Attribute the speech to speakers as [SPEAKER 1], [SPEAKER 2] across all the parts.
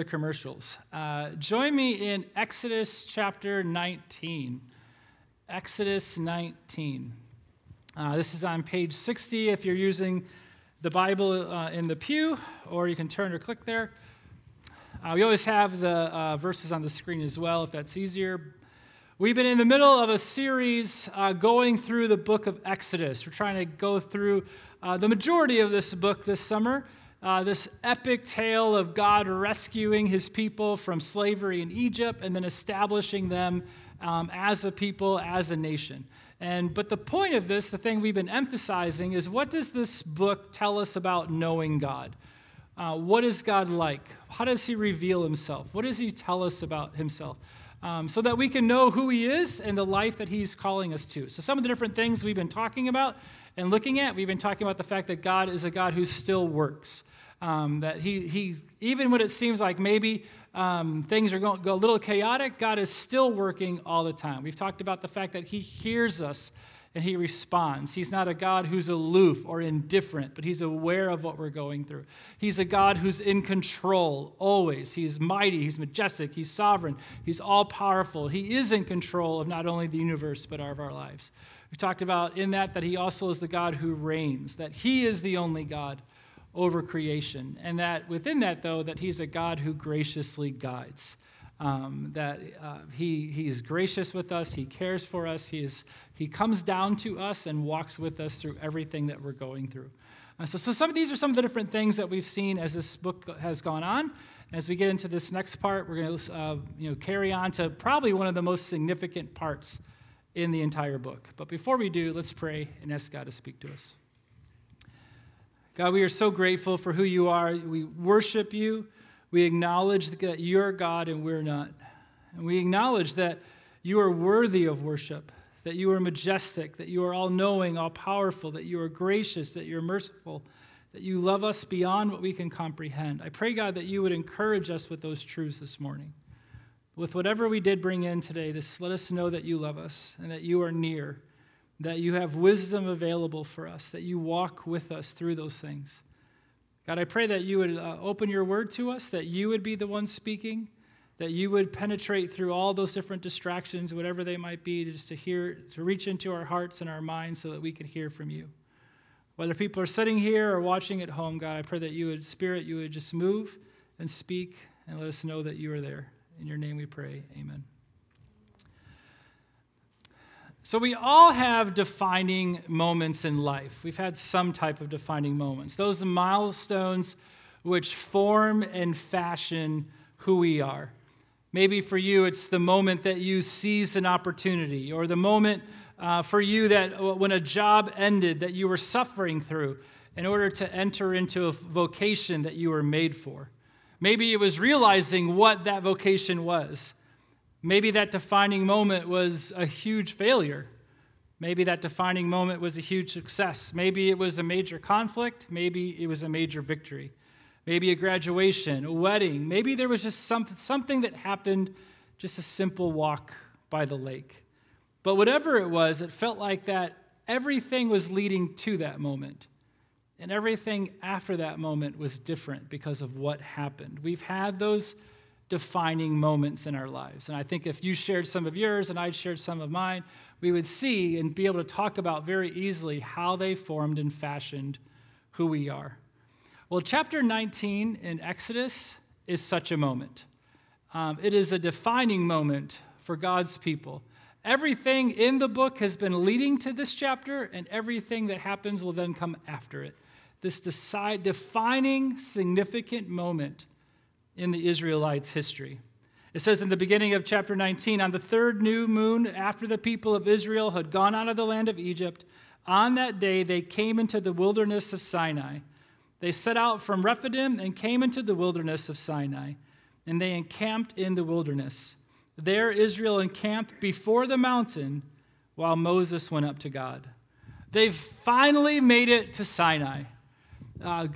[SPEAKER 1] the commercials. Uh, join me in Exodus chapter 19. Exodus 19. Uh, this is on page 60 if you're using the Bible uh, in the pew, or you can turn or click there. Uh, we always have the uh, verses on the screen as well if that's easier. We've been in the middle of a series uh, going through the book of Exodus. We're trying to go through the majority of this book this summer. Uh, this epic tale of God rescuing his people from slavery in Egypt and then establishing them um, as a people, as a nation. And but the point of this, the thing we've been emphasizing, is what does this book tell us about knowing God? Uh, what is God like? How does He reveal Himself? What does He tell us about Himself? Um, so that we can know who He is and the life that He's calling us to. So, some of the different things we've been talking about and looking at, we've been talking about the fact that God is a God who still works. Um, that he, he, even when it seems like maybe um, things are going go a little chaotic, God is still working all the time. We've talked about the fact that He hears us and He responds. He's not a God who's aloof or indifferent, but He's aware of what we're going through. He's a God who's in control always. He's mighty, He's majestic, He's sovereign, He's all powerful. He is in control of not only the universe, but of our lives. We talked about in that that He also is the God who reigns, that He is the only God over creation. And that within that, though, that he's a God who graciously guides. Um, that uh, he, he is gracious with us, he cares for us, he, is, he comes down to us and walks with us through everything that we're going through. Uh, so, so some of these are some of the different things that we've seen as this book has gone on. As we get into this next part, we're going to uh, you know, carry on to probably one of the most significant parts in the entire book. But before we do, let's pray and ask God to speak to us. God, we are so grateful for who you are. We worship you. We acknowledge that you're God and we're not. And we acknowledge that you are worthy of worship, that you are majestic, that you are all knowing, all powerful, that you are gracious, that you're merciful, that you love us beyond what we can comprehend. I pray, God, that you would encourage us with those truths this morning. With whatever we did bring in today, this, let us know that you love us and that you are near that you have wisdom available for us, that you walk with us through those things. God, I pray that you would uh, open your word to us, that you would be the one speaking, that you would penetrate through all those different distractions, whatever they might be, just to hear, to reach into our hearts and our minds so that we can hear from you. Whether people are sitting here or watching at home, God, I pray that you would, Spirit, you would just move and speak and let us know that you are there. In your name we pray. Amen. So, we all have defining moments in life. We've had some type of defining moments. Those milestones which form and fashion who we are. Maybe for you, it's the moment that you seized an opportunity, or the moment uh, for you that uh, when a job ended that you were suffering through in order to enter into a vocation that you were made for. Maybe it was realizing what that vocation was. Maybe that defining moment was a huge failure. Maybe that defining moment was a huge success. Maybe it was a major conflict. Maybe it was a major victory. Maybe a graduation, a wedding. Maybe there was just some, something that happened, just a simple walk by the lake. But whatever it was, it felt like that everything was leading to that moment. And everything after that moment was different because of what happened. We've had those defining moments in our lives. And I think if you shared some of yours and I shared some of mine, we would see and be able to talk about very easily how they formed and fashioned who we are. Well, chapter 19 in Exodus is such a moment. Um, it is a defining moment for God's people. Everything in the book has been leading to this chapter, and everything that happens will then come after it. This decide, defining, significant moment in the Israelites' history. It says in the beginning of chapter 19 on the third new moon, after the people of Israel had gone out of the land of Egypt, on that day they came into the wilderness of Sinai. They set out from Rephidim and came into the wilderness of Sinai, and they encamped in the wilderness. There Israel encamped before the mountain while Moses went up to God. They've finally made it to Sinai. Uh,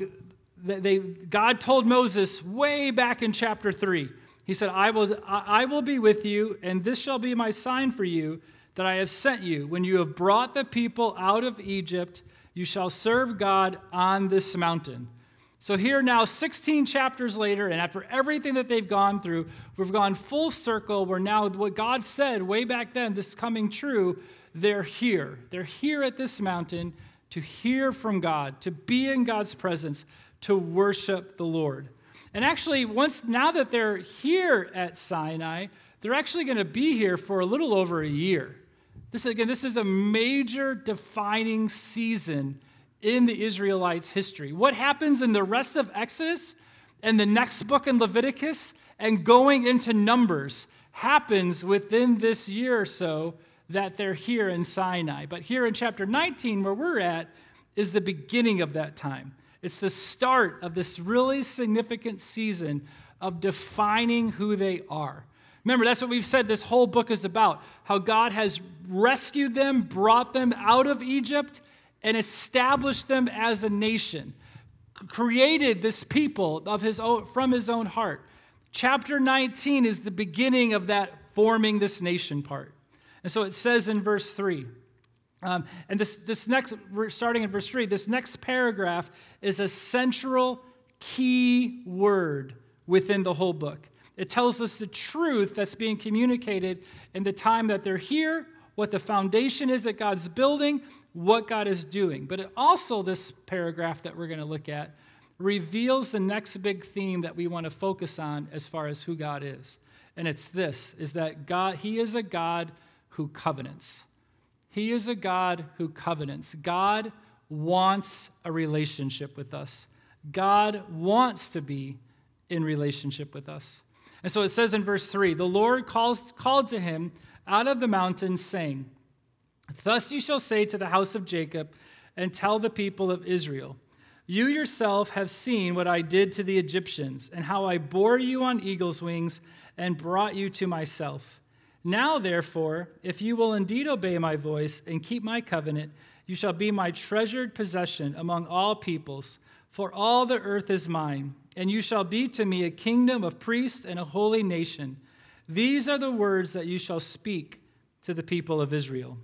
[SPEAKER 1] they, God told Moses way back in chapter 3. He said, I will, I will be with you, and this shall be my sign for you that I have sent you. When you have brought the people out of Egypt, you shall serve God on this mountain. So, here now, 16 chapters later, and after everything that they've gone through, we've gone full circle We're now what God said way back then, this is coming true, they're here. They're here at this mountain to hear from God, to be in God's presence, to worship the Lord. And actually, once now that they're here at Sinai, they're actually going to be here for a little over a year. This again, this is a major defining season in the Israelites' history. What happens in the rest of Exodus and the next book in Leviticus and going into Numbers happens within this year or so that they're here in Sinai. But here in chapter 19, where we're at, is the beginning of that time. It's the start of this really significant season of defining who they are. Remember, that's what we've said this whole book is about how God has rescued them, brought them out of Egypt, and established them as a nation, created this people of his own, from his own heart. Chapter 19 is the beginning of that forming this nation part. And so it says in verse 3. Um, and this, this next, starting in verse 3, this next paragraph is a central key word within the whole book. It tells us the truth that's being communicated in the time that they're here, what the foundation is that God's building, what God is doing. But it also, this paragraph that we're going to look at, reveals the next big theme that we want to focus on as far as who God is. And it's this is that God, He is a God who covenants. He is a God who covenants. God wants a relationship with us. God wants to be in relationship with us. And so it says in verse 3 the Lord calls, called to him out of the mountains, saying, Thus you shall say to the house of Jacob, and tell the people of Israel, You yourself have seen what I did to the Egyptians, and how I bore you on eagle's wings and brought you to myself. Now, therefore, if you will indeed obey my voice and keep my covenant, you shall be my treasured possession among all peoples, for all the earth is mine, and you shall be to me a kingdom of priests and a holy nation. These are the words that you shall speak to the people of Israel.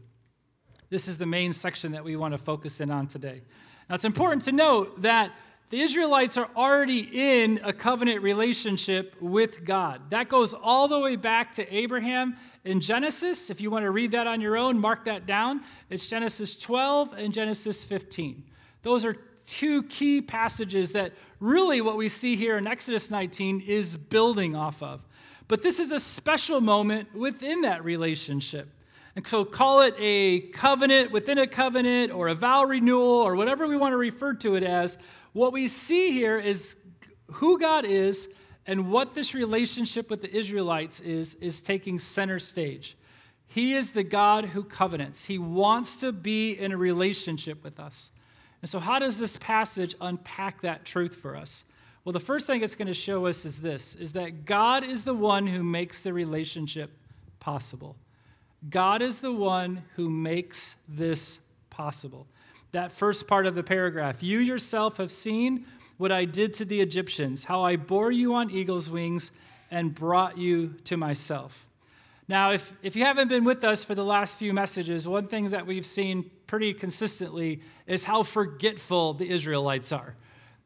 [SPEAKER 1] This is the main section that we want to focus in on today. Now, it's important to note that the Israelites are already in a covenant relationship with God. That goes all the way back to Abraham in Genesis. If you want to read that on your own, mark that down. It's Genesis 12 and Genesis 15. Those are two key passages that really what we see here in Exodus 19 is building off of. But this is a special moment within that relationship. And so call it a covenant within a covenant or a vow renewal or whatever we want to refer to it as. What we see here is who God is and what this relationship with the Israelites is, is taking center stage. He is the God who covenants. He wants to be in a relationship with us. And so, how does this passage unpack that truth for us? Well, the first thing it's going to show us is this is that God is the one who makes the relationship possible. God is the one who makes this possible. That first part of the paragraph you yourself have seen what I did to the Egyptians, how I bore you on eagle's wings and brought you to myself. Now, if, if you haven't been with us for the last few messages, one thing that we've seen pretty consistently is how forgetful the Israelites are.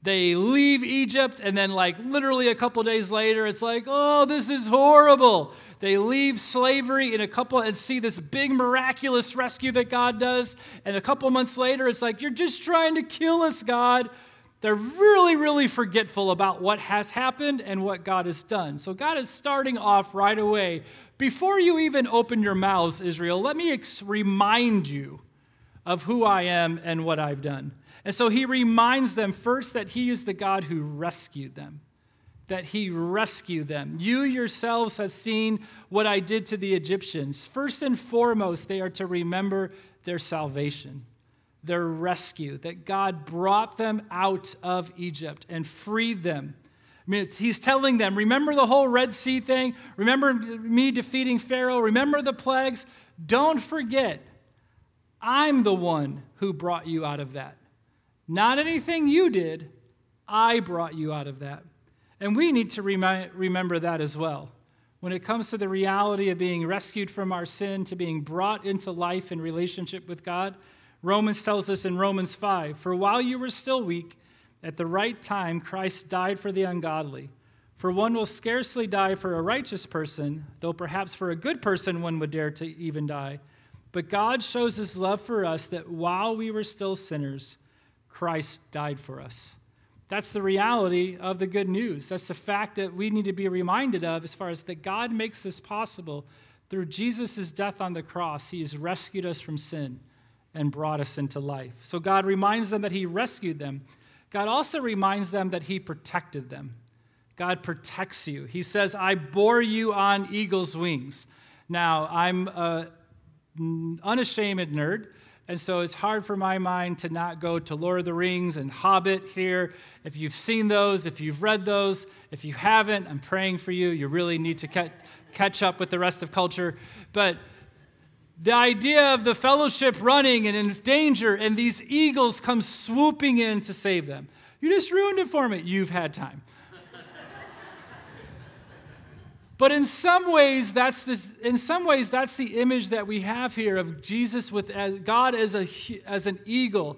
[SPEAKER 1] They leave Egypt, and then, like, literally a couple days later, it's like, oh, this is horrible. They leave slavery in a couple and see this big miraculous rescue that God does. And a couple months later, it's like, you're just trying to kill us, God. They're really, really forgetful about what has happened and what God has done. So God is starting off right away. Before you even open your mouths, Israel, let me ex- remind you of who I am and what I've done. And so he reminds them first that he is the God who rescued them, that he rescued them. You yourselves have seen what I did to the Egyptians. First and foremost, they are to remember their salvation, their rescue, that God brought them out of Egypt and freed them. I mean, he's telling them, remember the whole Red Sea thing? Remember me defeating Pharaoh? Remember the plagues? Don't forget, I'm the one who brought you out of that. Not anything you did, I brought you out of that. And we need to remi- remember that as well. When it comes to the reality of being rescued from our sin to being brought into life in relationship with God, Romans tells us in Romans 5 For while you were still weak, At the right time, Christ died for the ungodly. For one will scarcely die for a righteous person, though perhaps for a good person one would dare to even die. But God shows his love for us that while we were still sinners, Christ died for us. That's the reality of the good news. That's the fact that we need to be reminded of as far as that God makes this possible. Through Jesus' death on the cross, he has rescued us from sin and brought us into life. So God reminds them that he rescued them. God also reminds them that he protected them. God protects you. He says, I bore you on eagle's wings. Now, I'm an unashamed nerd. And so it's hard for my mind to not go to Lord of the Rings and Hobbit here. If you've seen those, if you've read those, if you haven't, I'm praying for you. You really need to catch up with the rest of culture. But the idea of the fellowship running and in danger, and these eagles come swooping in to save them. You just ruined it for me. You've had time. But in some ways, that's this, in some ways, that's the image that we have here of Jesus with as, God as, a, as an eagle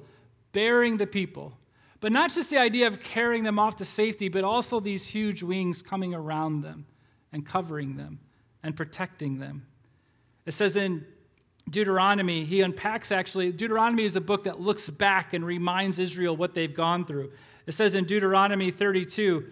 [SPEAKER 1] bearing the people. But not just the idea of carrying them off to safety, but also these huge wings coming around them and covering them and protecting them. It says in Deuteronomy, he unpacks actually, Deuteronomy is a book that looks back and reminds Israel what they've gone through. It says in Deuteronomy 32,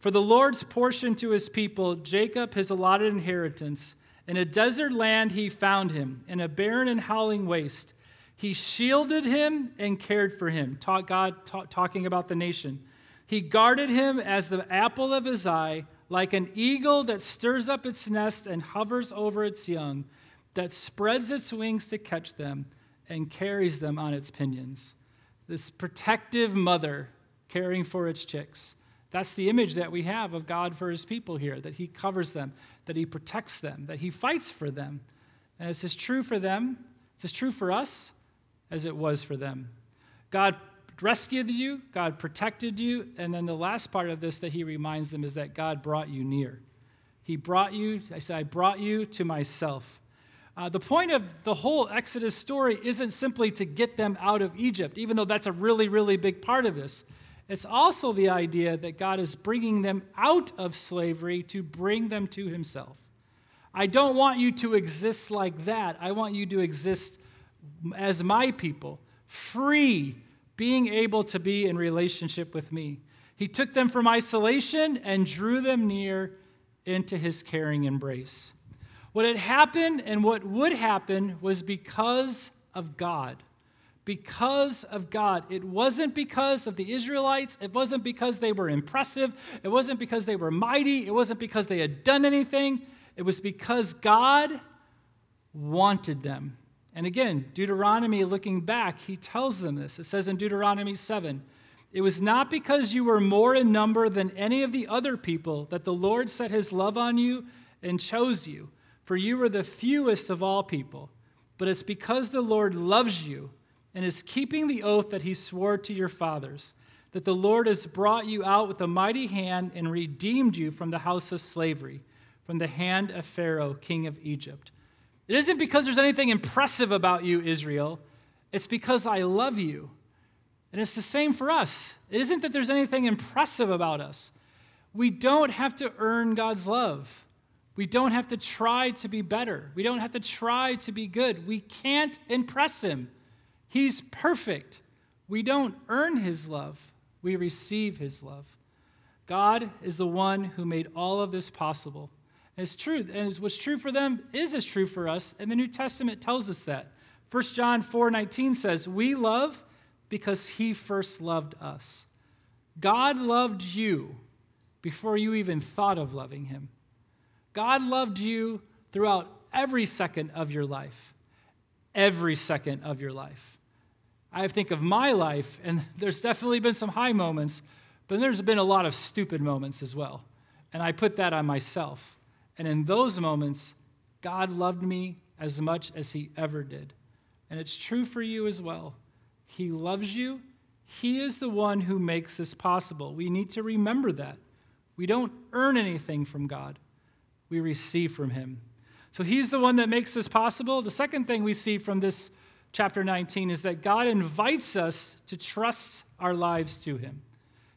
[SPEAKER 1] for the Lord's portion to his people, Jacob his allotted inheritance. In a desert land he found him, in a barren and howling waste. He shielded him and cared for him. Talk, God talk, talking about the nation. He guarded him as the apple of his eye, like an eagle that stirs up its nest and hovers over its young, that spreads its wings to catch them and carries them on its pinions. This protective mother caring for its chicks. That's the image that we have of God for his people here that he covers them, that he protects them, that he fights for them. And it's as true for them, it's as true for us as it was for them. God rescued you, God protected you, and then the last part of this that he reminds them is that God brought you near. He brought you, I said, I brought you to myself. Uh, the point of the whole Exodus story isn't simply to get them out of Egypt, even though that's a really, really big part of this. It's also the idea that God is bringing them out of slavery to bring them to Himself. I don't want you to exist like that. I want you to exist as my people, free, being able to be in relationship with me. He took them from isolation and drew them near into His caring embrace. What had happened and what would happen was because of God because of God. It wasn't because of the Israelites. It wasn't because they were impressive. It wasn't because they were mighty. It wasn't because they had done anything. It was because God wanted them. And again, Deuteronomy, looking back, he tells them this. It says in Deuteronomy 7 It was not because you were more in number than any of the other people that the Lord set his love on you and chose you, for you were the fewest of all people. But it's because the Lord loves you and is keeping the oath that he swore to your fathers, that the Lord has brought you out with a mighty hand and redeemed you from the house of slavery, from the hand of Pharaoh, king of Egypt. It isn't because there's anything impressive about you, Israel. It's because I love you. And it's the same for us. It isn't that there's anything impressive about us. We don't have to earn God's love. We don't have to try to be better. We don't have to try to be good. We can't impress Him. He's perfect. We don't earn his love, we receive his love. God is the one who made all of this possible. And it's true, and what's true for them is as true for us, and the New Testament tells us that. 1 John 4:19 says, "We love because he first loved us." God loved you before you even thought of loving him. God loved you throughout every second of your life. Every second of your life. I think of my life, and there's definitely been some high moments, but there's been a lot of stupid moments as well. And I put that on myself. And in those moments, God loved me as much as He ever did. And it's true for you as well. He loves you. He is the one who makes this possible. We need to remember that. We don't earn anything from God, we receive from Him. So He's the one that makes this possible. The second thing we see from this chapter 19 is that God invites us to trust our lives to Him.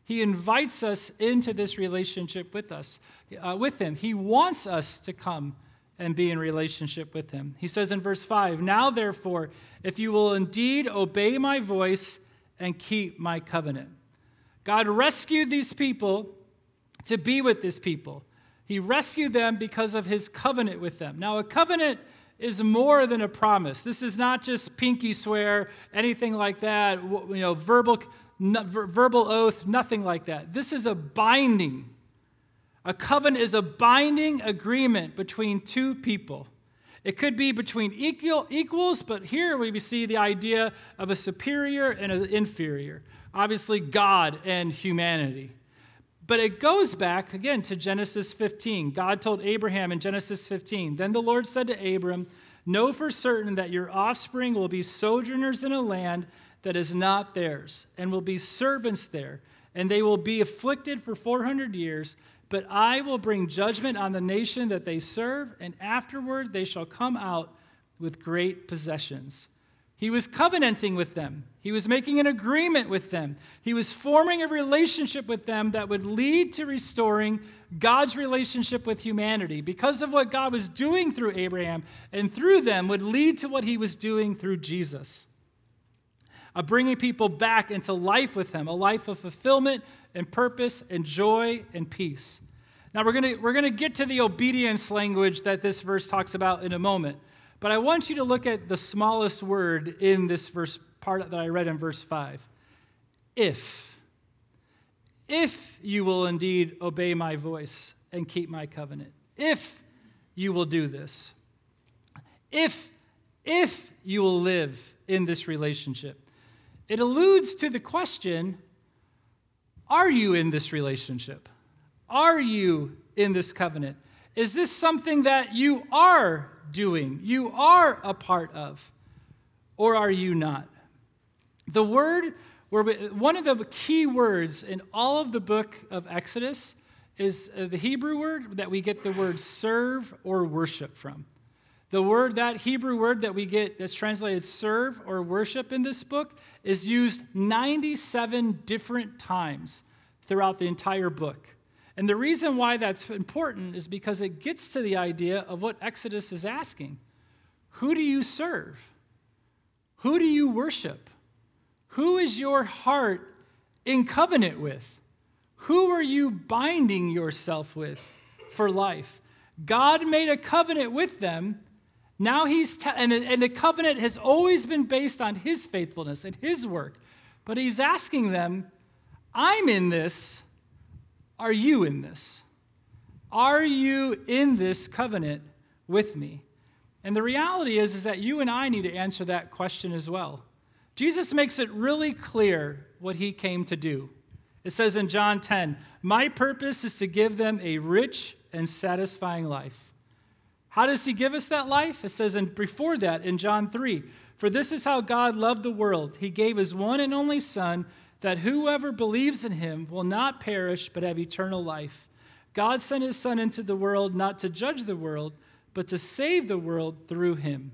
[SPEAKER 1] He invites us into this relationship with us, uh, with Him. He wants us to come and be in relationship with Him. He says in verse 5 Now, therefore, if you will indeed obey my voice and keep my covenant. God rescued these people to be with this people. He rescued them because of his covenant with them. Now, a covenant is more than a promise. This is not just pinky swear, anything like that, you know, verbal, verbal oath, nothing like that. This is a binding. A covenant is a binding agreement between two people. It could be between equal, equals, but here we see the idea of a superior and an inferior. Obviously, God and humanity. But it goes back again to Genesis 15. God told Abraham in Genesis 15, Then the Lord said to Abram, Know for certain that your offspring will be sojourners in a land that is not theirs, and will be servants there, and they will be afflicted for 400 years. But I will bring judgment on the nation that they serve, and afterward they shall come out with great possessions. He was covenanting with them. He was making an agreement with them. He was forming a relationship with them that would lead to restoring God's relationship with humanity. Because of what God was doing through Abraham and through them, would lead to what he was doing through Jesus. Of bringing people back into life with him, a life of fulfillment and purpose and joy and peace. Now, we're going to we're going to get to the obedience language that this verse talks about in a moment. But I want you to look at the smallest word in this verse part that I read in verse 5. If. If you will indeed obey my voice and keep my covenant. If you will do this. If if you will live in this relationship. It alludes to the question, are you in this relationship? Are you in this covenant? Is this something that you are doing, you are a part of, or are you not? The word, one of the key words in all of the book of Exodus is uh, the Hebrew word that we get the word serve or worship from. The word, that Hebrew word that we get that's translated serve or worship in this book, is used 97 different times throughout the entire book. And the reason why that's important is because it gets to the idea of what Exodus is asking Who do you serve? Who do you worship? Who is your heart in covenant with? Who are you binding yourself with for life? God made a covenant with them. Now he's, te- and, and the covenant has always been based on his faithfulness and his work. But he's asking them, I'm in this are you in this? Are you in this covenant with me? And the reality is, is that you and I need to answer that question as well. Jesus makes it really clear what he came to do. It says in John 10, My purpose is to give them a rich and satisfying life. How does he give us that life? It says in, before that in John 3, For this is how God loved the world. He gave his one and only Son that whoever believes in him will not perish but have eternal life. God sent his Son into the world not to judge the world, but to save the world through him.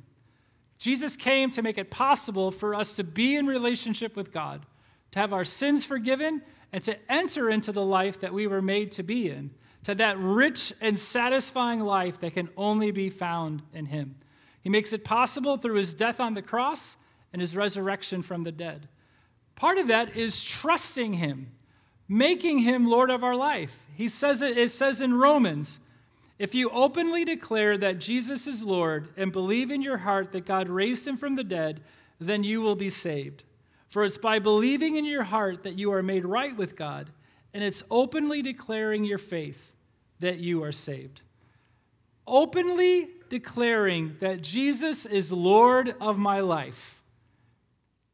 [SPEAKER 1] Jesus came to make it possible for us to be in relationship with God, to have our sins forgiven, and to enter into the life that we were made to be in, to that rich and satisfying life that can only be found in him. He makes it possible through his death on the cross and his resurrection from the dead. Part of that is trusting Him, making Him Lord of our life. He says it, it says in Romans, if you openly declare that Jesus is Lord and believe in your heart that God raised him from the dead, then you will be saved. For it's by believing in your heart that you are made right with God, and it's openly declaring your faith that you are saved. Openly declaring that Jesus is Lord of my life.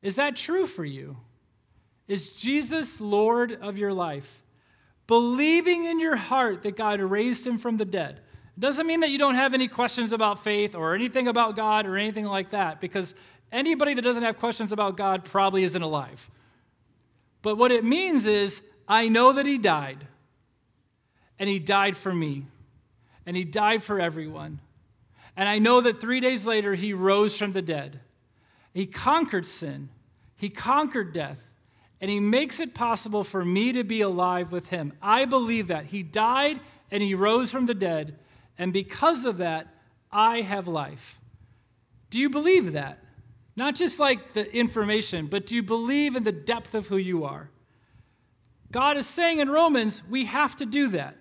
[SPEAKER 1] Is that true for you? Is Jesus Lord of your life? Believing in your heart that God raised him from the dead. Doesn't mean that you don't have any questions about faith or anything about God or anything like that, because anybody that doesn't have questions about God probably isn't alive. But what it means is, I know that he died, and he died for me, and he died for everyone. And I know that three days later, he rose from the dead. He conquered sin, he conquered death, and he makes it possible for me to be alive with him. I believe that. He died and he rose from the dead, and because of that, I have life. Do you believe that? Not just like the information, but do you believe in the depth of who you are? God is saying in Romans, we have to do that.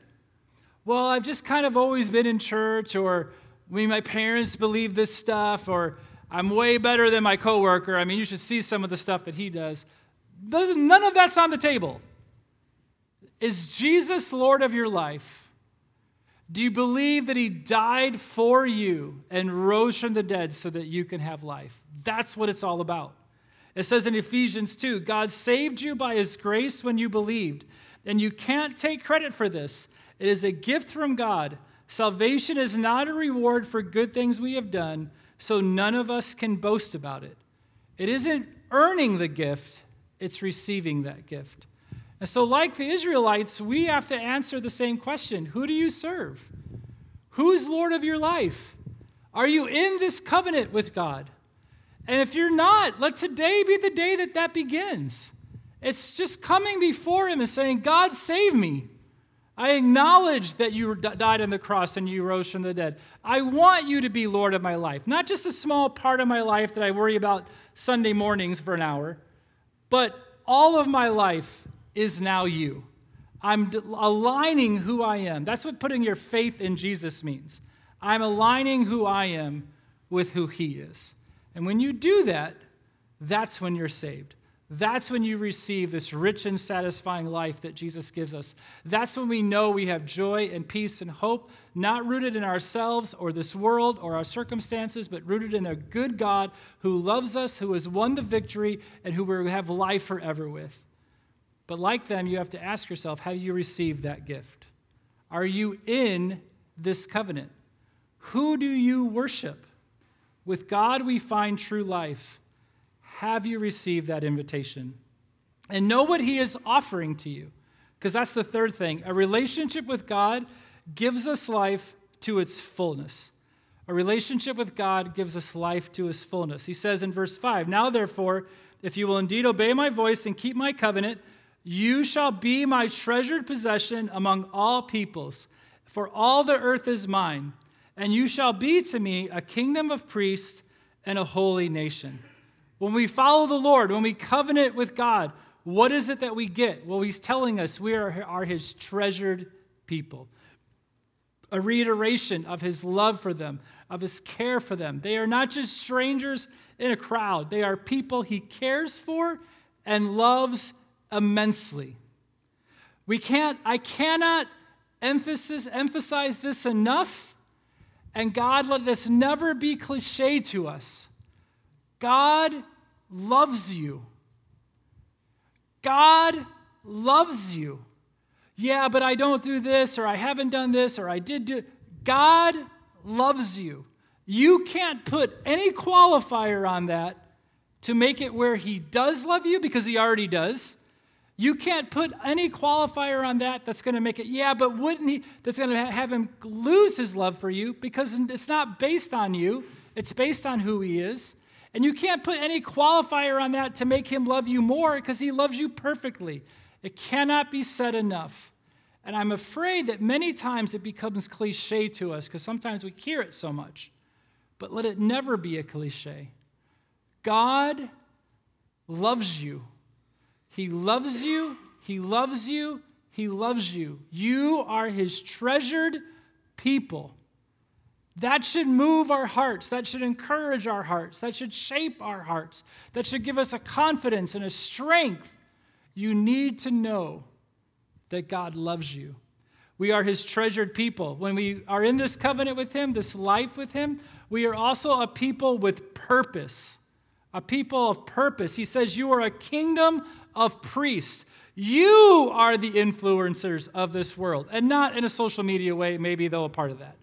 [SPEAKER 1] Well, I've just kind of always been in church, or my parents believe this stuff, or I'm way better than my coworker. I mean, you should see some of the stuff that he does. None of that's on the table. Is Jesus Lord of your life? Do you believe that he died for you and rose from the dead so that you can have life? That's what it's all about. It says in Ephesians 2 God saved you by his grace when you believed, and you can't take credit for this. It is a gift from God. Salvation is not a reward for good things we have done, so none of us can boast about it. It isn't earning the gift, it's receiving that gift. And so, like the Israelites, we have to answer the same question Who do you serve? Who's Lord of your life? Are you in this covenant with God? And if you're not, let today be the day that that begins. It's just coming before Him and saying, God, save me. I acknowledge that you died on the cross and you rose from the dead. I want you to be Lord of my life, not just a small part of my life that I worry about Sunday mornings for an hour, but all of my life is now you. I'm aligning who I am. That's what putting your faith in Jesus means. I'm aligning who I am with who He is. And when you do that, that's when you're saved. That's when you receive this rich and satisfying life that Jesus gives us. That's when we know we have joy and peace and hope, not rooted in ourselves or this world or our circumstances, but rooted in a good God who loves us, who has won the victory, and who we have life forever with. But like them, you have to ask yourself have you received that gift? Are you in this covenant? Who do you worship? With God, we find true life. Have you received that invitation? And know what He is offering to you. Because that's the third thing. A relationship with God gives us life to its fullness. A relationship with God gives us life to its fullness. He says in verse 5 Now, therefore, if you will indeed obey my voice and keep my covenant, you shall be my treasured possession among all peoples, for all the earth is mine, and you shall be to me a kingdom of priests and a holy nation. When we follow the Lord, when we covenant with God, what is it that we get? Well, He's telling us we are, are His treasured people. A reiteration of His love for them, of His care for them. They are not just strangers in a crowd, they are people He cares for and loves immensely. We can't, I cannot emphasis, emphasize this enough, and God, let this never be cliche to us. God loves you. God loves you. Yeah, but I don't do this, or I haven't done this, or I did do. God loves you. You can't put any qualifier on that to make it where He does love you because He already does. You can't put any qualifier on that that's going to make it, yeah, but wouldn't He, that's going to have Him lose His love for you because it's not based on you, it's based on who He is. And you can't put any qualifier on that to make him love you more because he loves you perfectly. It cannot be said enough. And I'm afraid that many times it becomes cliche to us because sometimes we hear it so much. But let it never be a cliche. God loves you. He loves you. He loves you. He loves you. You are his treasured people. That should move our hearts. That should encourage our hearts. That should shape our hearts. That should give us a confidence and a strength. You need to know that God loves you. We are his treasured people. When we are in this covenant with him, this life with him, we are also a people with purpose. A people of purpose. He says, You are a kingdom of priests. You are the influencers of this world, and not in a social media way, maybe, though, a part of that.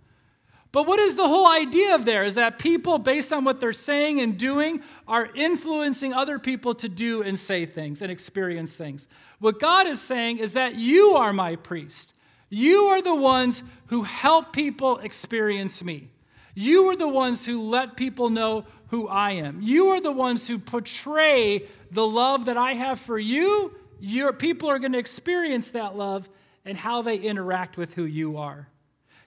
[SPEAKER 1] But what is the whole idea of there? Is that people, based on what they're saying and doing, are influencing other people to do and say things and experience things. What God is saying is that you are my priest. You are the ones who help people experience me. You are the ones who let people know who I am. You are the ones who portray the love that I have for you. Your people are going to experience that love and how they interact with who you are.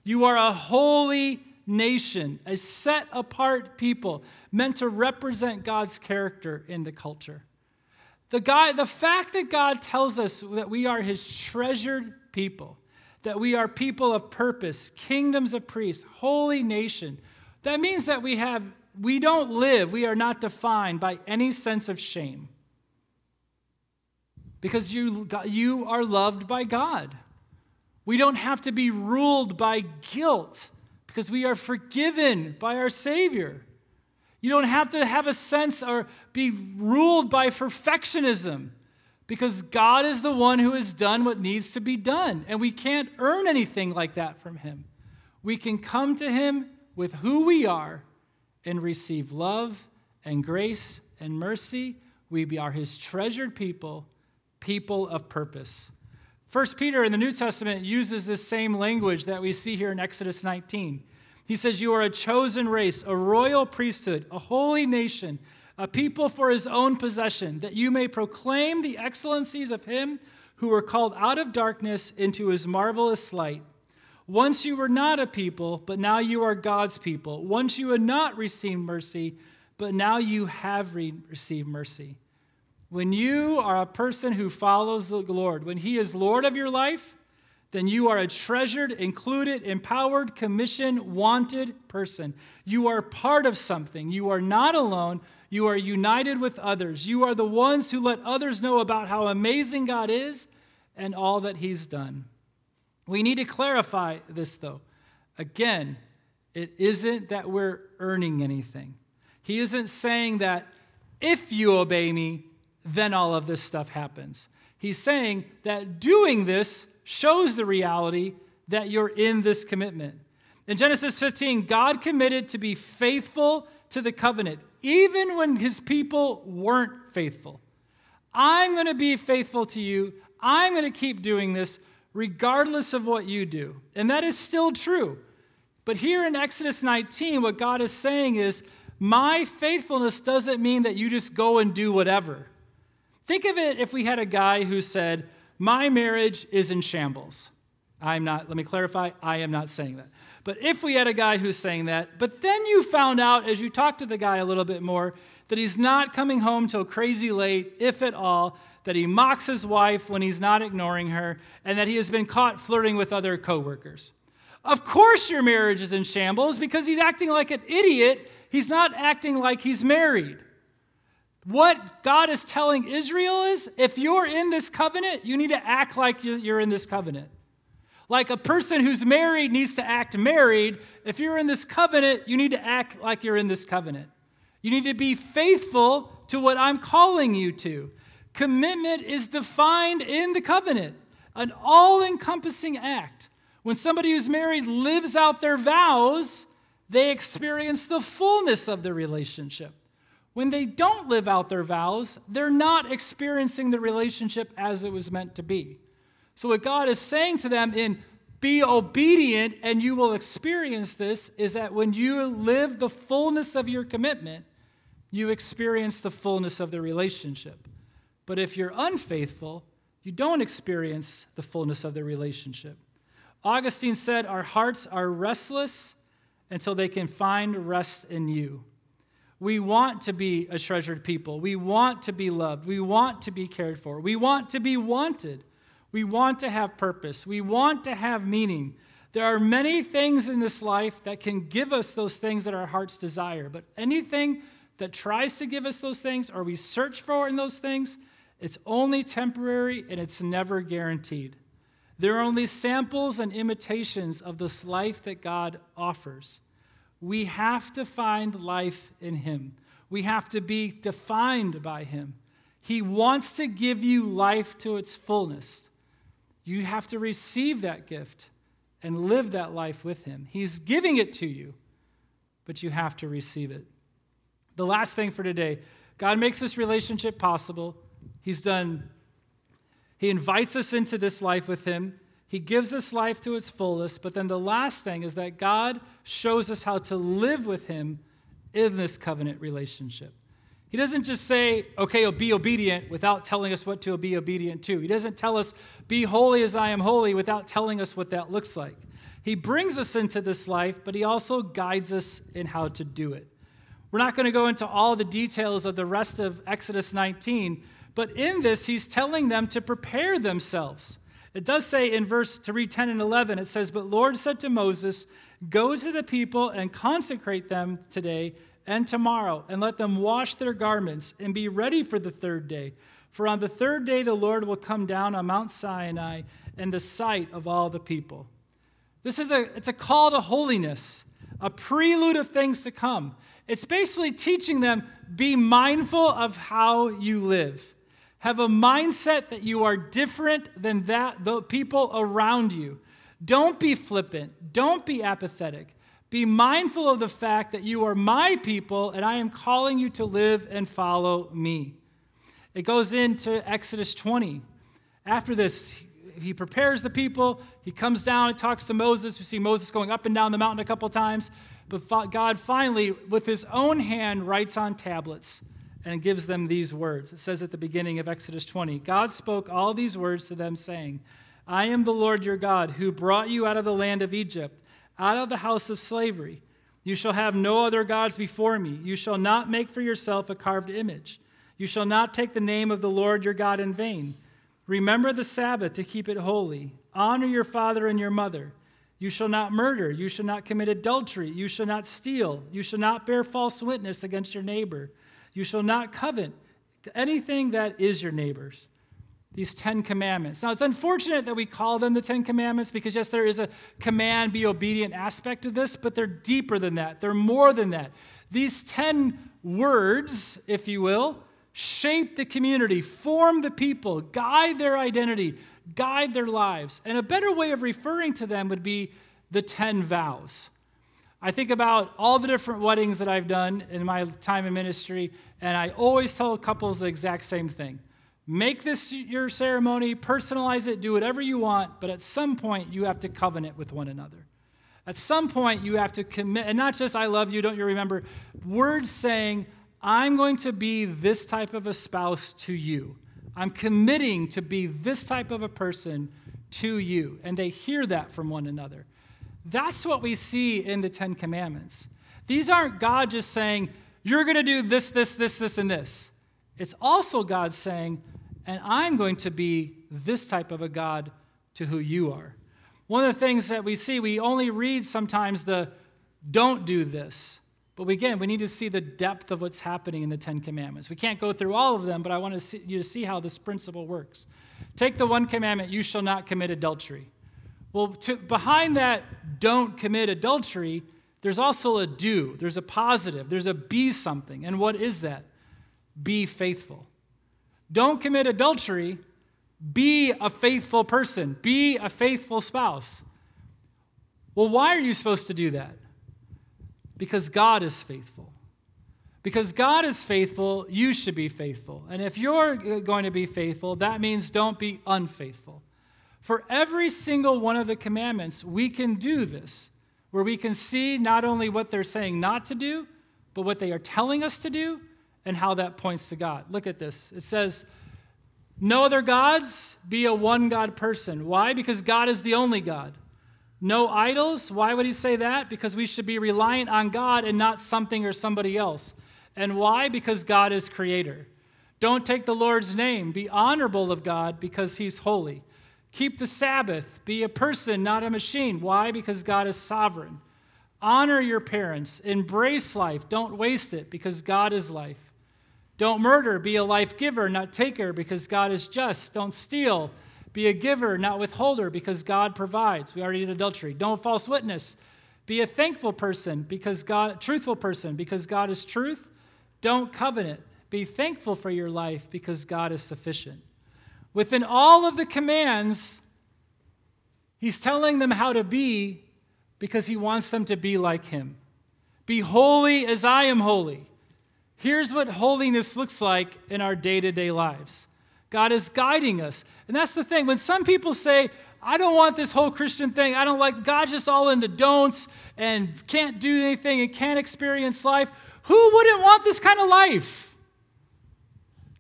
[SPEAKER 1] You are a holy nation, a set apart people meant to represent God's character in the culture. The, guy, the fact that God tells us that we are his treasured people, that we are people of purpose, kingdoms of priests, holy nation, that means that we have we don't live, we are not defined by any sense of shame. Because you, you are loved by God. We don't have to be ruled by guilt because we are forgiven by our Savior. You don't have to have a sense or be ruled by perfectionism because God is the one who has done what needs to be done. And we can't earn anything like that from Him. We can come to Him with who we are and receive love and grace and mercy. We are His treasured people, people of purpose. First Peter in the New Testament uses this same language that we see here in Exodus 19. He says, You are a chosen race, a royal priesthood, a holy nation, a people for his own possession, that you may proclaim the excellencies of him who were called out of darkness into his marvelous light. Once you were not a people, but now you are God's people. Once you had not received mercy, but now you have re- received mercy. When you are a person who follows the Lord, when He is Lord of your life, then you are a treasured, included, empowered, commissioned, wanted person. You are part of something. You are not alone. You are united with others. You are the ones who let others know about how amazing God is and all that He's done. We need to clarify this, though. Again, it isn't that we're earning anything. He isn't saying that if you obey me, then all of this stuff happens. He's saying that doing this shows the reality that you're in this commitment. In Genesis 15, God committed to be faithful to the covenant, even when his people weren't faithful. I'm going to be faithful to you. I'm going to keep doing this regardless of what you do. And that is still true. But here in Exodus 19, what God is saying is, my faithfulness doesn't mean that you just go and do whatever. Think of it if we had a guy who said, My marriage is in shambles. I'm not, let me clarify, I am not saying that. But if we had a guy who's saying that, but then you found out as you talked to the guy a little bit more that he's not coming home till crazy late, if at all, that he mocks his wife when he's not ignoring her, and that he has been caught flirting with other coworkers. Of course, your marriage is in shambles because he's acting like an idiot. He's not acting like he's married. What God is telling Israel is if you're in this covenant, you need to act like you're in this covenant. Like a person who's married needs to act married. If you're in this covenant, you need to act like you're in this covenant. You need to be faithful to what I'm calling you to. Commitment is defined in the covenant, an all encompassing act. When somebody who's married lives out their vows, they experience the fullness of the relationship. When they don't live out their vows, they're not experiencing the relationship as it was meant to be. So, what God is saying to them in be obedient and you will experience this is that when you live the fullness of your commitment, you experience the fullness of the relationship. But if you're unfaithful, you don't experience the fullness of the relationship. Augustine said, Our hearts are restless until they can find rest in you. We want to be a treasured people. We want to be loved. We want to be cared for. We want to be wanted. We want to have purpose. We want to have meaning. There are many things in this life that can give us those things that our hearts desire, but anything that tries to give us those things or we search for in those things, it's only temporary and it's never guaranteed. There are only samples and imitations of this life that God offers. We have to find life in Him. We have to be defined by Him. He wants to give you life to its fullness. You have to receive that gift and live that life with Him. He's giving it to you, but you have to receive it. The last thing for today God makes this relationship possible. He's done, He invites us into this life with Him. He gives us life to its fullest. But then the last thing is that God shows us how to live with Him in this covenant relationship. He doesn't just say, okay, be obedient without telling us what to be obedient to. He doesn't tell us, be holy as I am holy without telling us what that looks like. He brings us into this life, but he also guides us in how to do it. We're not going to go into all the details of the rest of Exodus 19, but in this, he's telling them to prepare themselves. It does say in verse, to read 10 and 11, it says, But Lord said to Moses, Go to the people and consecrate them today and tomorrow, and let them wash their garments and be ready for the third day. For on the third day the Lord will come down on Mount Sinai in the sight of all the people. This is a, it's a call to holiness, a prelude of things to come. It's basically teaching them be mindful of how you live. Have a mindset that you are different than that the people around you. Don't be flippant. Don't be apathetic. Be mindful of the fact that you are my people and I am calling you to live and follow me. It goes into Exodus 20. After this, he prepares the people. He comes down and talks to Moses. You see Moses going up and down the mountain a couple times. But God finally, with his own hand, writes on tablets and gives them these words. It says at the beginning of Exodus 20 God spoke all these words to them, saying, I am the Lord your God, who brought you out of the land of Egypt, out of the house of slavery. You shall have no other gods before me. You shall not make for yourself a carved image. You shall not take the name of the Lord your God in vain. Remember the Sabbath to keep it holy. Honor your father and your mother. You shall not murder. You shall not commit adultery. You shall not steal. You shall not bear false witness against your neighbor. You shall not covet anything that is your neighbor's. These Ten Commandments. Now, it's unfortunate that we call them the Ten Commandments because, yes, there is a command, be obedient aspect to this, but they're deeper than that. They're more than that. These 10 words, if you will, shape the community, form the people, guide their identity, guide their lives. And a better way of referring to them would be the 10 vows. I think about all the different weddings that I've done in my time in ministry, and I always tell couples the exact same thing. Make this your ceremony, personalize it, do whatever you want, but at some point you have to covenant with one another. At some point you have to commit, and not just I love you, don't you remember? Words saying, I'm going to be this type of a spouse to you. I'm committing to be this type of a person to you. And they hear that from one another. That's what we see in the Ten Commandments. These aren't God just saying, you're going to do this, this, this, this, and this. It's also God saying, and I'm going to be this type of a God to who you are. One of the things that we see, we only read sometimes the don't do this. But again, we need to see the depth of what's happening in the Ten Commandments. We can't go through all of them, but I want you to see how this principle works. Take the one commandment, you shall not commit adultery. Well, to, behind that don't commit adultery, there's also a do. There's a positive. There's a be something. And what is that? Be faithful. Don't commit adultery. Be a faithful person. Be a faithful spouse. Well, why are you supposed to do that? Because God is faithful. Because God is faithful, you should be faithful. And if you're uh, going to be faithful, that means don't be unfaithful. For every single one of the commandments, we can do this, where we can see not only what they're saying not to do, but what they are telling us to do and how that points to God. Look at this. It says, No other gods, be a one God person. Why? Because God is the only God. No idols. Why would he say that? Because we should be reliant on God and not something or somebody else. And why? Because God is creator. Don't take the Lord's name. Be honorable of God because he's holy. Keep the Sabbath. Be a person, not a machine. Why? Because God is sovereign. Honor your parents. Embrace life. Don't waste it because God is life. Don't murder. Be a life giver, not taker, because God is just. Don't steal. Be a giver, not withholder, because God provides. We already did adultery. Don't false witness. Be a thankful person because God, truthful person, because God is truth. Don't covenant. Be thankful for your life because God is sufficient. Within all of the commands, he's telling them how to be because he wants them to be like him. Be holy as I am holy. Here's what holiness looks like in our day to day lives God is guiding us. And that's the thing. When some people say, I don't want this whole Christian thing. I don't like God's just all into don'ts and can't do anything and can't experience life. Who wouldn't want this kind of life?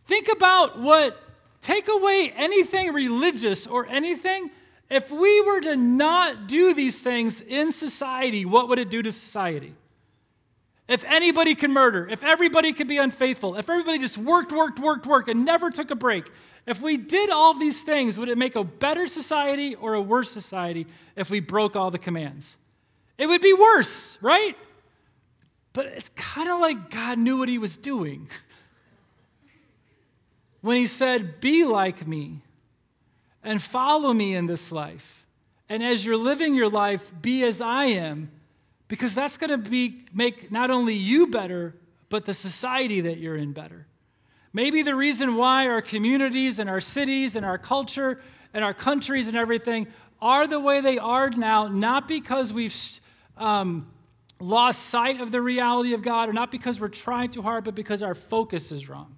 [SPEAKER 1] Think about what, take away anything religious or anything. If we were to not do these things in society, what would it do to society? If anybody could murder, if everybody could be unfaithful, if everybody just worked, worked, worked, worked, and never took a break, if we did all these things, would it make a better society or a worse society if we broke all the commands? It would be worse, right? But it's kind of like God knew what he was doing. When he said, Be like me and follow me in this life. And as you're living your life, be as I am. Because that's going to be make not only you better but the society that you're in better. Maybe the reason why our communities and our cities and our culture and our countries and everything are the way they are now not because we've um, lost sight of the reality of god or not because we're trying too hard but because our focus is wrong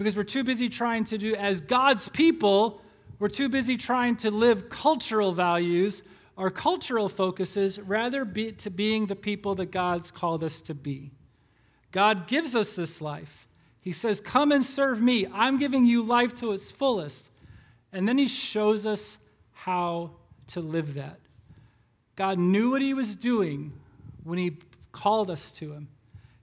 [SPEAKER 1] because we're too busy trying to do as god's people we're too busy trying to live cultural values our cultural focuses rather be to being the people that God's called us to be. God gives us this life. He says, Come and serve me. I'm giving you life to its fullest. And then he shows us how to live that. God knew what he was doing when he called us to him.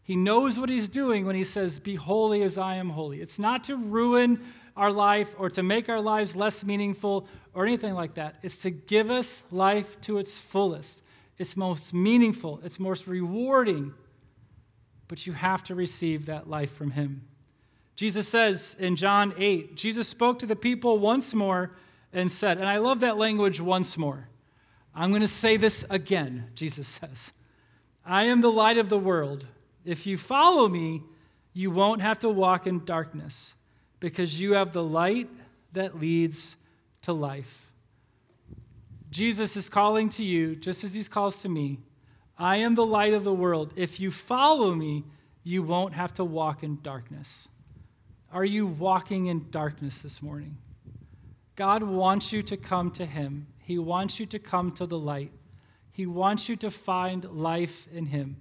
[SPEAKER 1] He knows what he's doing when he says, Be holy as I am holy. It's not to ruin our life or to make our lives less meaningful or anything like that. It's to give us life to its fullest. It's most meaningful, it's most rewarding, but you have to receive that life from Him. Jesus says in John 8, Jesus spoke to the people once more and said, and I love that language once more. I'm going to say this again, Jesus says. I am the light of the world. If you follow me, you won't have to walk in darkness because you have the light that leads to life. Jesus is calling to you just as he calls to me. I am the light of the world. If you follow me, you won't have to walk in darkness. Are you walking in darkness this morning? God wants you to come to him. He wants you to come to the light. He wants you to find life in him.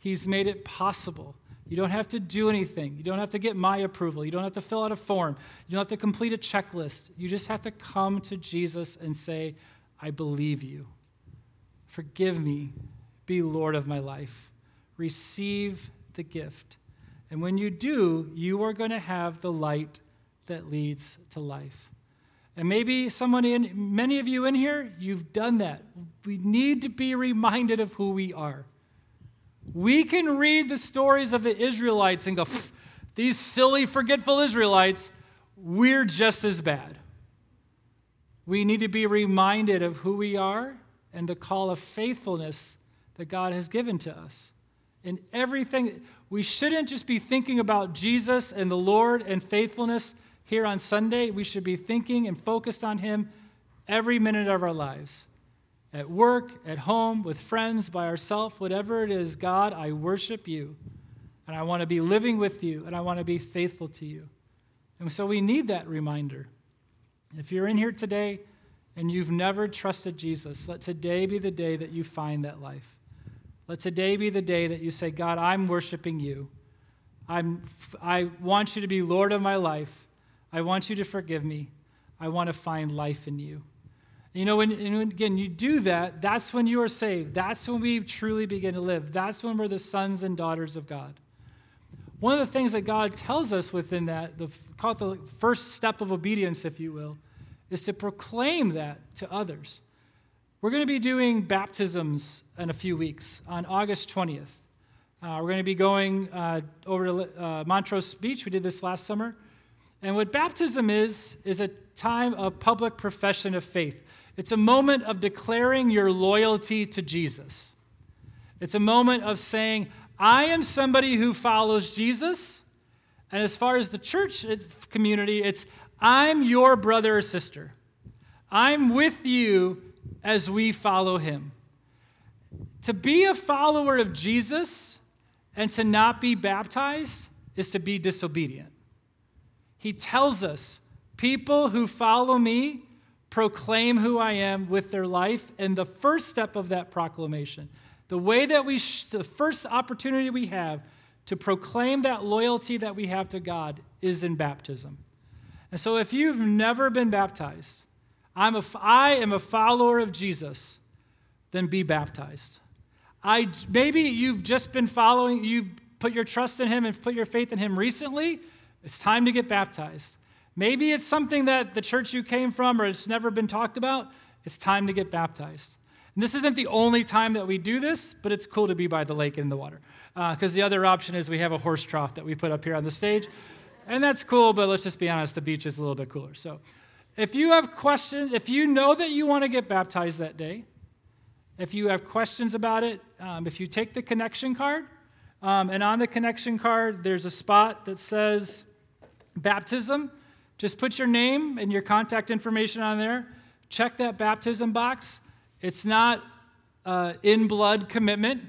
[SPEAKER 1] He's made it possible. You don't have to do anything. You don't have to get my approval. You don't have to fill out a form. You don't have to complete a checklist. You just have to come to Jesus and say, I believe you. Forgive me. Be Lord of my life. Receive the gift. And when you do, you are going to have the light that leads to life. And maybe someone in, many of you in here, you've done that. We need to be reminded of who we are. We can read the stories of the Israelites and go, these silly, forgetful Israelites, we're just as bad. We need to be reminded of who we are and the call of faithfulness that God has given to us. In everything, we shouldn't just be thinking about Jesus and the Lord and faithfulness here on Sunday. We should be thinking and focused on Him every minute of our lives at work, at home, with friends, by ourselves, whatever it is, God, I worship you. And I want to be living with you, and I want to be faithful to you. And so we need that reminder. If you're in here today and you've never trusted Jesus, let today be the day that you find that life. Let today be the day that you say, God, I'm worshiping you. I'm, I want you to be Lord of my life. I want you to forgive me. I want to find life in you. You know, when, and again, you do that, that's when you are saved. That's when we truly begin to live. That's when we're the sons and daughters of God. One of the things that God tells us within that, the, call it the first step of obedience, if you will, is to proclaim that to others. We're going to be doing baptisms in a few weeks on August 20th. Uh, we're going to be going uh, over to uh, Montrose Beach. We did this last summer. And what baptism is, is a time of public profession of faith. It's a moment of declaring your loyalty to Jesus. It's a moment of saying, I am somebody who follows Jesus. And as far as the church uh, community, it's, I'm your brother or sister. I'm with you as we follow him. To be a follower of Jesus and to not be baptized is to be disobedient. He tells us, people who follow me proclaim who I am with their life. And the first step of that proclamation, the way that we, sh- the first opportunity we have to proclaim that loyalty that we have to God is in baptism. And so if you've never been baptized, I'm a, I am a follower of Jesus, then be baptized. I, maybe you've just been following, you've put your trust in Him and put your faith in Him recently. It's time to get baptized. Maybe it's something that the church you came from or it's never been talked about. It's time to get baptized. And this isn't the only time that we do this, but it's cool to be by the lake in the water. Because uh, the other option is we have a horse trough that we put up here on the stage. And that's cool, but let's just be honest, the beach is a little bit cooler. So if you have questions, if you know that you want to get baptized that day, if you have questions about it, um, if you take the connection card, um, and on the connection card, there's a spot that says baptism. Just put your name and your contact information on there. Check that baptism box. It's not uh, in blood commitment,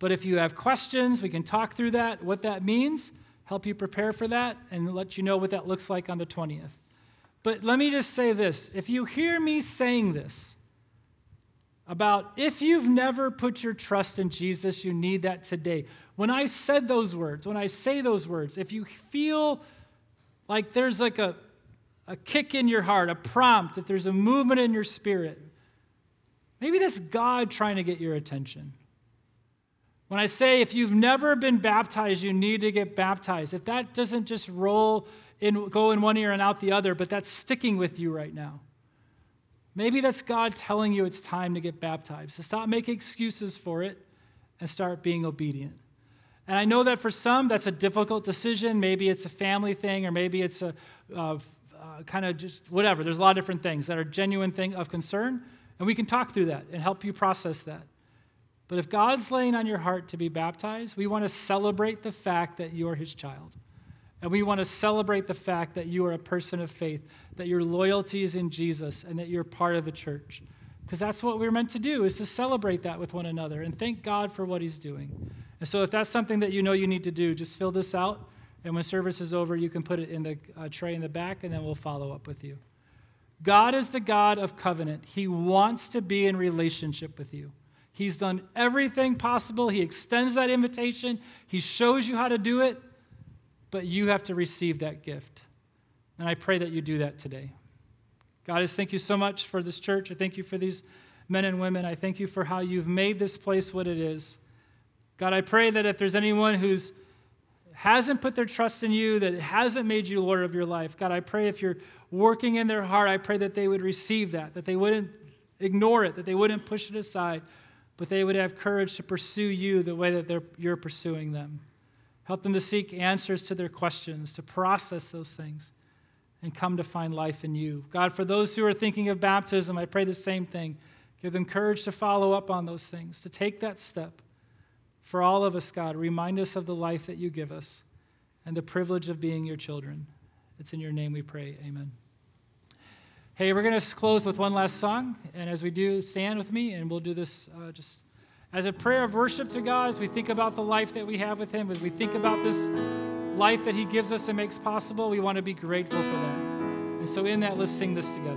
[SPEAKER 1] but if you have questions, we can talk through that, what that means, help you prepare for that, and let you know what that looks like on the 20th. But let me just say this if you hear me saying this, about if you've never put your trust in Jesus, you need that today. When I said those words, when I say those words, if you feel like there's like a, a kick in your heart, a prompt, if there's a movement in your spirit, maybe that's God trying to get your attention. When I say if you've never been baptized, you need to get baptized. If that doesn't just roll in, go in one ear and out the other, but that's sticking with you right now. Maybe that's God telling you it's time to get baptized. So stop making excuses for it and start being obedient. And I know that for some, that's a difficult decision. Maybe it's a family thing, or maybe it's a kind of just whatever. There's a lot of different things that are genuine thing of concern, and we can talk through that and help you process that. But if God's laying on your heart to be baptized, we want to celebrate the fact that you're His child. And we want to celebrate the fact that you are a person of faith, that your loyalty is in Jesus, and that you're part of the church. Because that's what we're meant to do, is to celebrate that with one another and thank God for what He's doing. And so if that's something that you know you need to do, just fill this out. And when service is over, you can put it in the uh, tray in the back, and then we'll follow up with you. God is the God of covenant. He wants to be in relationship with you. He's done everything possible. He extends that invitation. He shows you how to do it but you have to receive that gift. And I pray that you do that today. God, I thank you so much for this church. I thank you for these men and women. I thank you for how you've made this place what it is. God, I pray that if there's anyone who's hasn't put their trust in you, that hasn't made you Lord of your life, God, I pray if you're working in their heart, I pray that they would receive that, that they wouldn't ignore it, that they wouldn't push it aside, but they would have courage to pursue you the way that you're pursuing them. Help them to seek answers to their questions, to process those things, and come to find life in you. God, for those who are thinking of baptism, I pray the same thing. Give them courage to follow up on those things, to take that step. For all of us, God, remind us of the life that you give us and the privilege of being your children. It's in your name we pray. Amen. Hey, we're going to close with one last song. And as we do, stand with me, and we'll do this uh, just as a prayer of worship to God, as we think about the life that we have with Him, as we think about this life that He gives us and makes possible, we want to be grateful for that. And so, in that, let's sing this together.